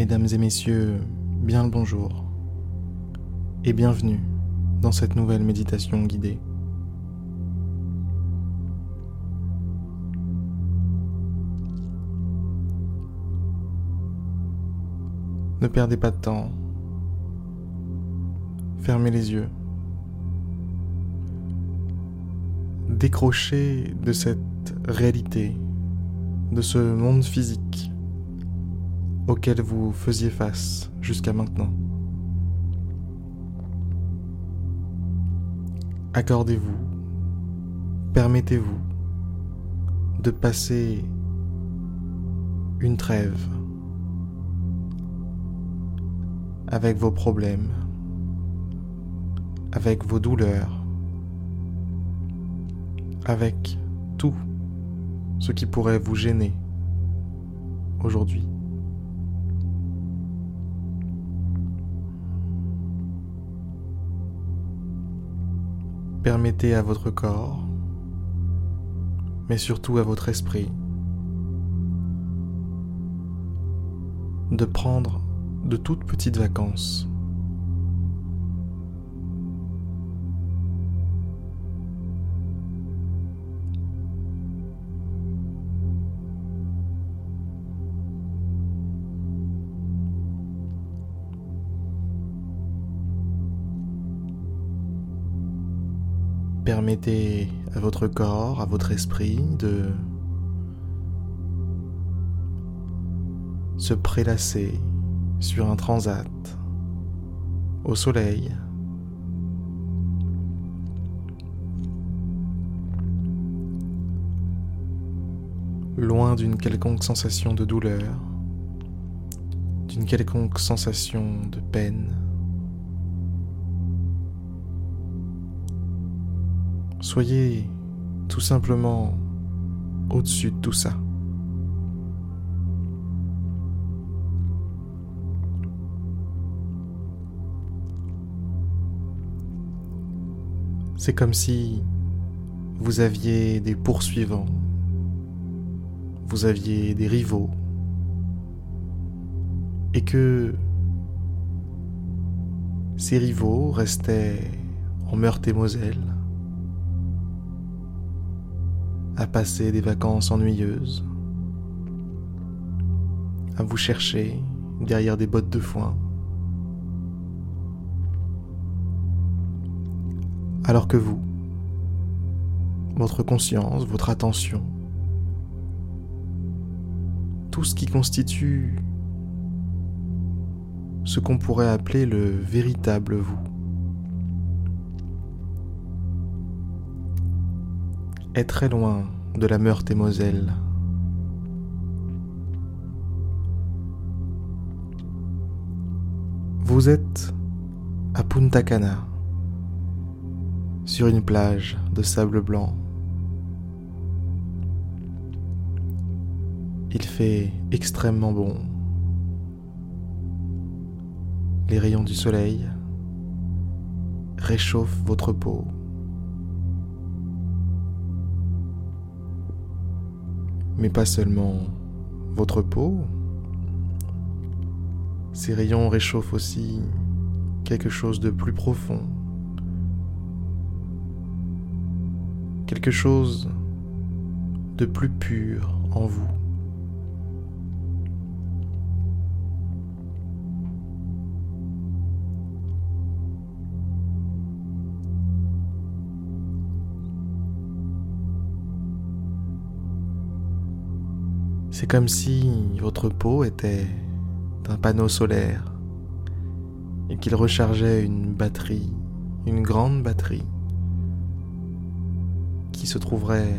Mesdames et messieurs, bien le bonjour et bienvenue dans cette nouvelle méditation guidée. Ne perdez pas de temps. Fermez les yeux. Décrochez de cette réalité, de ce monde physique auquel vous faisiez face jusqu'à maintenant. Accordez-vous, permettez-vous de passer une trêve avec vos problèmes, avec vos douleurs, avec tout ce qui pourrait vous gêner aujourd'hui. Permettez à votre corps, mais surtout à votre esprit, de prendre de toutes petites vacances. Permettez à votre corps, à votre esprit de se prélasser sur un transat, au soleil, loin d'une quelconque sensation de douleur, d'une quelconque sensation de peine. Soyez tout simplement au-dessus de tout ça. C'est comme si vous aviez des poursuivants, vous aviez des rivaux, et que ces rivaux restaient en Meurthe et Moselle, à passer des vacances ennuyeuses, à vous chercher derrière des bottes de foin. Alors que vous, votre conscience, votre attention, tout ce qui constitue ce qu'on pourrait appeler le véritable vous, est très loin de la Meurthe et Moselle. Vous êtes à Punta Cana sur une plage de sable blanc. Il fait extrêmement bon. Les rayons du soleil réchauffent votre peau. Mais pas seulement votre peau. Ces rayons réchauffent aussi quelque chose de plus profond quelque chose de plus pur en vous. C'est comme si votre peau était un panneau solaire et qu'il rechargeait une batterie, une grande batterie qui se trouverait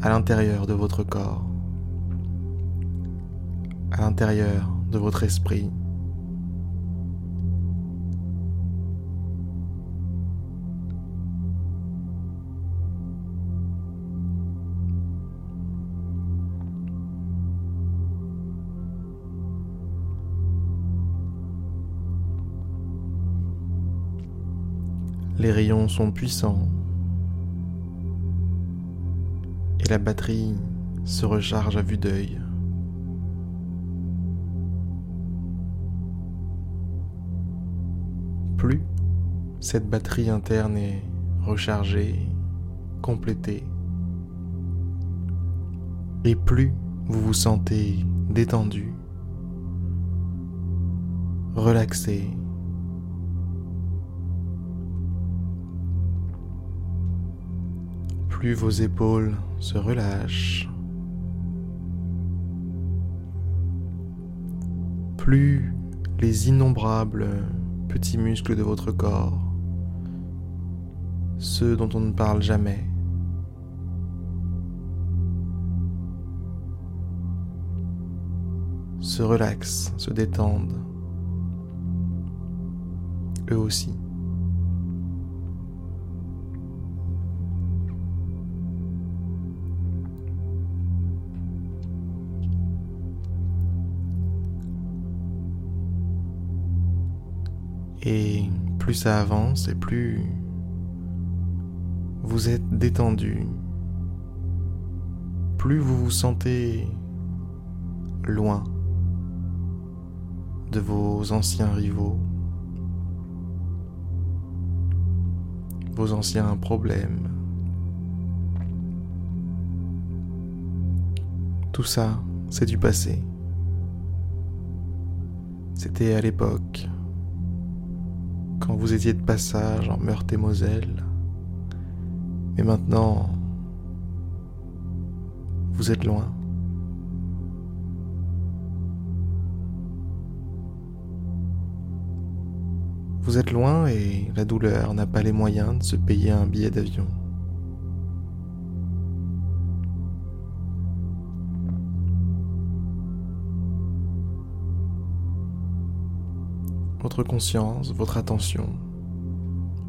à l'intérieur de votre corps, à l'intérieur de votre esprit. Les rayons sont puissants et la batterie se recharge à vue d'œil. Plus cette batterie interne est rechargée, complétée, et plus vous vous sentez détendu, relaxé, plus vos épaules se relâchent, plus les innombrables petits muscles de votre corps, ceux dont on ne parle jamais, se relaxent, se détendent, eux aussi. Et plus ça avance et plus vous êtes détendu, plus vous vous sentez loin de vos anciens rivaux, vos anciens problèmes. Tout ça, c'est du passé. C'était à l'époque quand vous étiez de passage en Meurthe-et-Moselle. Mais maintenant, vous êtes loin. Vous êtes loin et la douleur n'a pas les moyens de se payer un billet d'avion. Votre conscience, votre attention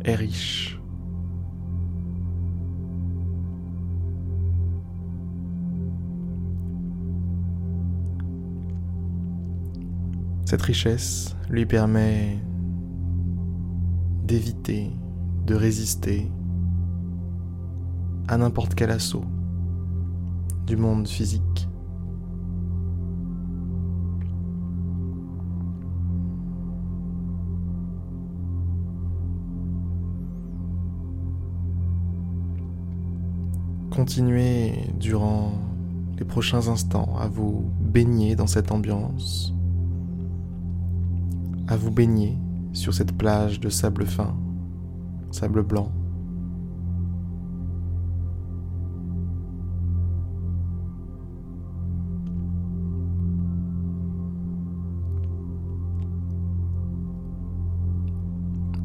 est riche. Cette richesse lui permet d'éviter, de résister à n'importe quel assaut du monde physique. Continuez durant les prochains instants à vous baigner dans cette ambiance, à vous baigner sur cette plage de sable fin, sable blanc.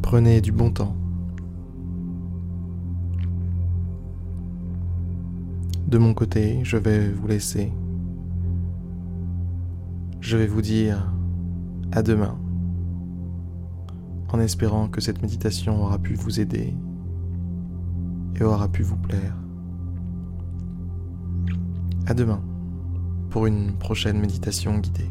Prenez du bon temps. De mon côté, je vais vous laisser. Je vais vous dire à demain en espérant que cette méditation aura pu vous aider et aura pu vous plaire. À demain pour une prochaine méditation guidée.